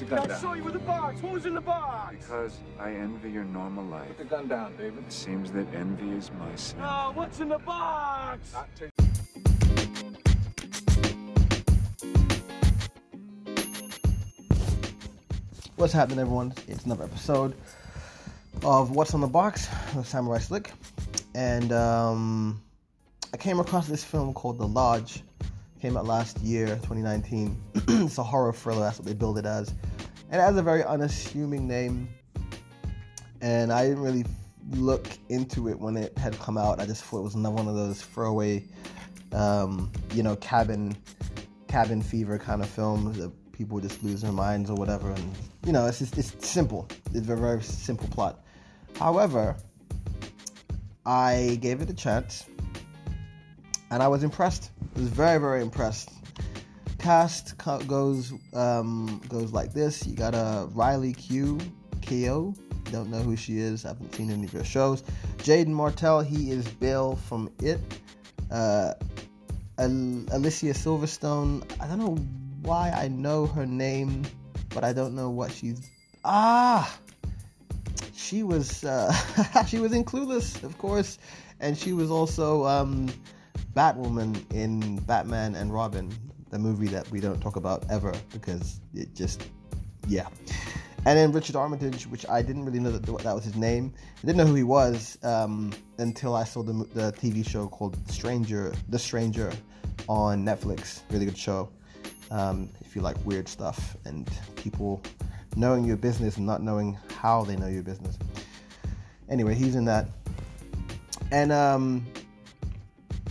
I saw you with the box. What was in the box? Because I envy your normal life. Put the gun down, David. It seems that envy is my sin. Oh, what's in the box? What's happening, everyone? It's another episode of What's on the Box with Samurai Slick, and um, I came across this film called The Lodge. Came out last year, 2019. it's a horror thriller. That's what they build it as, and it has a very unassuming name. And I didn't really look into it when it had come out. I just thought it was another one of those throwaway, um, you know, cabin cabin fever kind of films that people just lose their minds or whatever. And you know, it's just it's simple. It's a very, very simple plot. However, I gave it a chance, and I was impressed. Was very, very impressed. Cast goes um, goes like this. You got a Riley Q, Ko. Don't know who she is. I haven't seen any of her shows. Jaeden Martell. He is Bill from It. Uh, Al- Alicia Silverstone. I don't know why I know her name, but I don't know what she's. Ah, she was uh, she was in Clueless, of course, and she was also um, Batwoman in Batman and Robin, the movie that we don't talk about ever because it just yeah. And then Richard Armitage, which I didn't really know that that was his name. I didn't know who he was um, until I saw the, the TV show called Stranger, The Stranger, on Netflix. Really good show. Um, if you like weird stuff and people knowing your business and not knowing how they know your business. Anyway, he's in that, and um,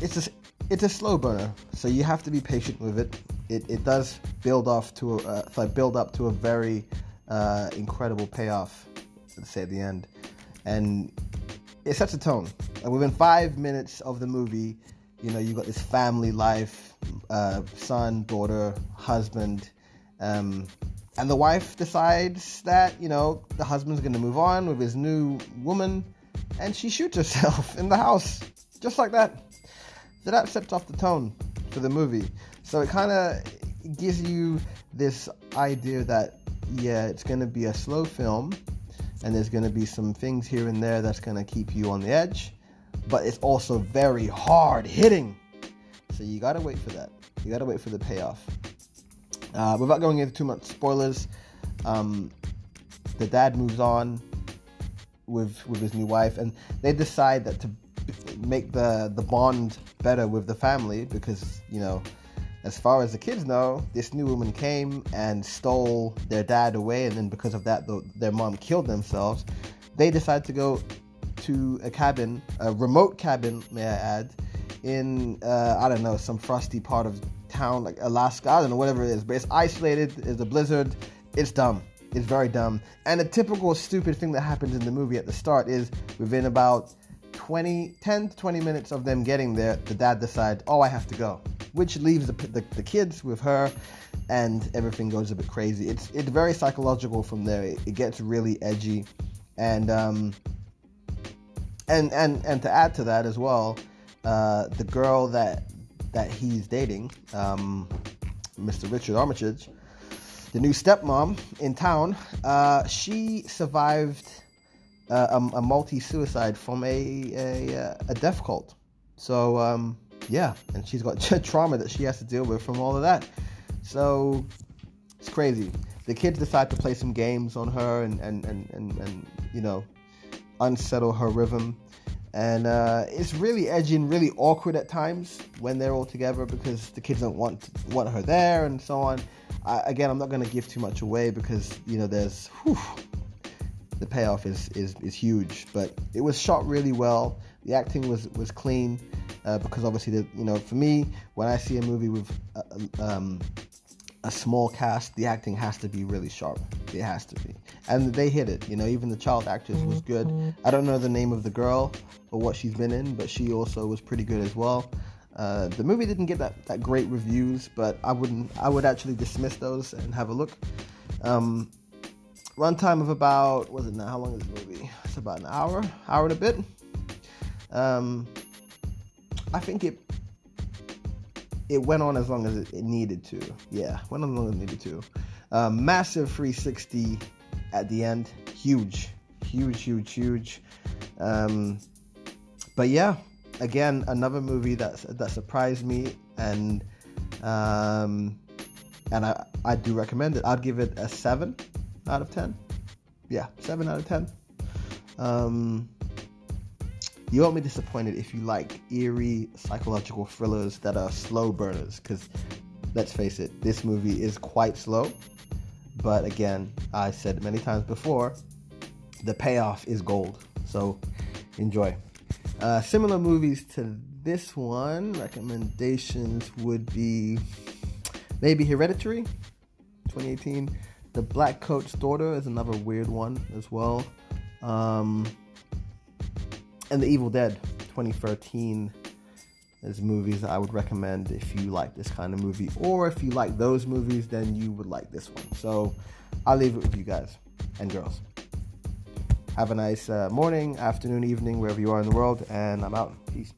it's a it's a slow burner, so you have to be patient with it. It, it does build off to a uh, build up to a very uh, incredible payoff. Let's say at the end, and it sets a tone. And within five minutes of the movie, you know you got this family life, uh, son, daughter, husband, um, and the wife decides that you know the husband's going to move on with his new woman, and she shoots herself in the house just like that. So that sets off the tone for the movie. So it kind of gives you this idea that yeah, it's going to be a slow film, and there's going to be some things here and there that's going to keep you on the edge, but it's also very hard hitting. So you got to wait for that. You got to wait for the payoff. Uh, without going into too much spoilers, um, the dad moves on with with his new wife, and they decide that to make the the bond better with the family because you know as far as the kids know this new woman came and stole their dad away. And then because of that the, their mom killed themselves. They decide to go to a cabin a remote cabin may i add in uh, i don't know some frosty part of town like alaska. I don't know whatever it is but it's isolated it's a blizzard. It's dumb. It's very dumb. And a typical stupid thing that happens in the movie at the start is within about 20, 10 to 20 minutes of them getting there, the dad decides, oh, I have to go, which leaves the, the, the, kids with her, and everything goes a bit crazy. It's it's very psychological from there. It, it gets really edgy, and um, and and and to add to that as well, uh, the girl that that he's dating, um, Mr. Richard Armitage, the new stepmom in town, uh, she survived uh, a, a multi suicide from a, a a death cult. So um, yeah, and she's got trauma that she has to deal with from all of that. So it's crazy. The kids decide to play some games on her and and and and, and you know unsettle her rhythm. And uh, it's really edgy and really awkward at times when they're all together because the kids don't want want her there and so on. I, again, I'm not going to give too much away because you know there's whew, the payoff is, is, is huge. But it was shot really well. The acting was was clean uh, because obviously, the, you know, for me, when I see a movie with a, um, a small cast, the acting has to be really sharp. It has to be, and they hit it. You know, even the child actress was good. I don't know the name of the girl or what she's been in, but she also was pretty good as well. Uh, the movie didn't get that, that great reviews, but I wouldn't. I would actually dismiss those and have a look. Um, runtime of about was it now? How long is the movie? It's about an hour, hour and a bit. Um, I think it it went on as long as it, it needed to. Yeah, went on as long as it needed to. Uh, massive 360 at the end. Huge, huge, huge, huge. Um, but yeah, again, another movie that that surprised me, and um, and I I do recommend it. I'd give it a seven out of ten. Yeah, seven out of ten. Um, you won't be disappointed if you like eerie psychological thrillers that are slow burners. Because let's face it, this movie is quite slow. But again, I said many times before, the payoff is gold. So enjoy. Uh, similar movies to this one, recommendations would be maybe Hereditary, 2018. The Blackcoat's Daughter is another weird one as well. Um, and The Evil Dead, 2013 is movies I would recommend if you like this kind of movie, or if you like those movies, then you would like this one. So I'll leave it with you guys and girls. Have a nice uh, morning, afternoon, evening, wherever you are in the world, and I'm out. Peace.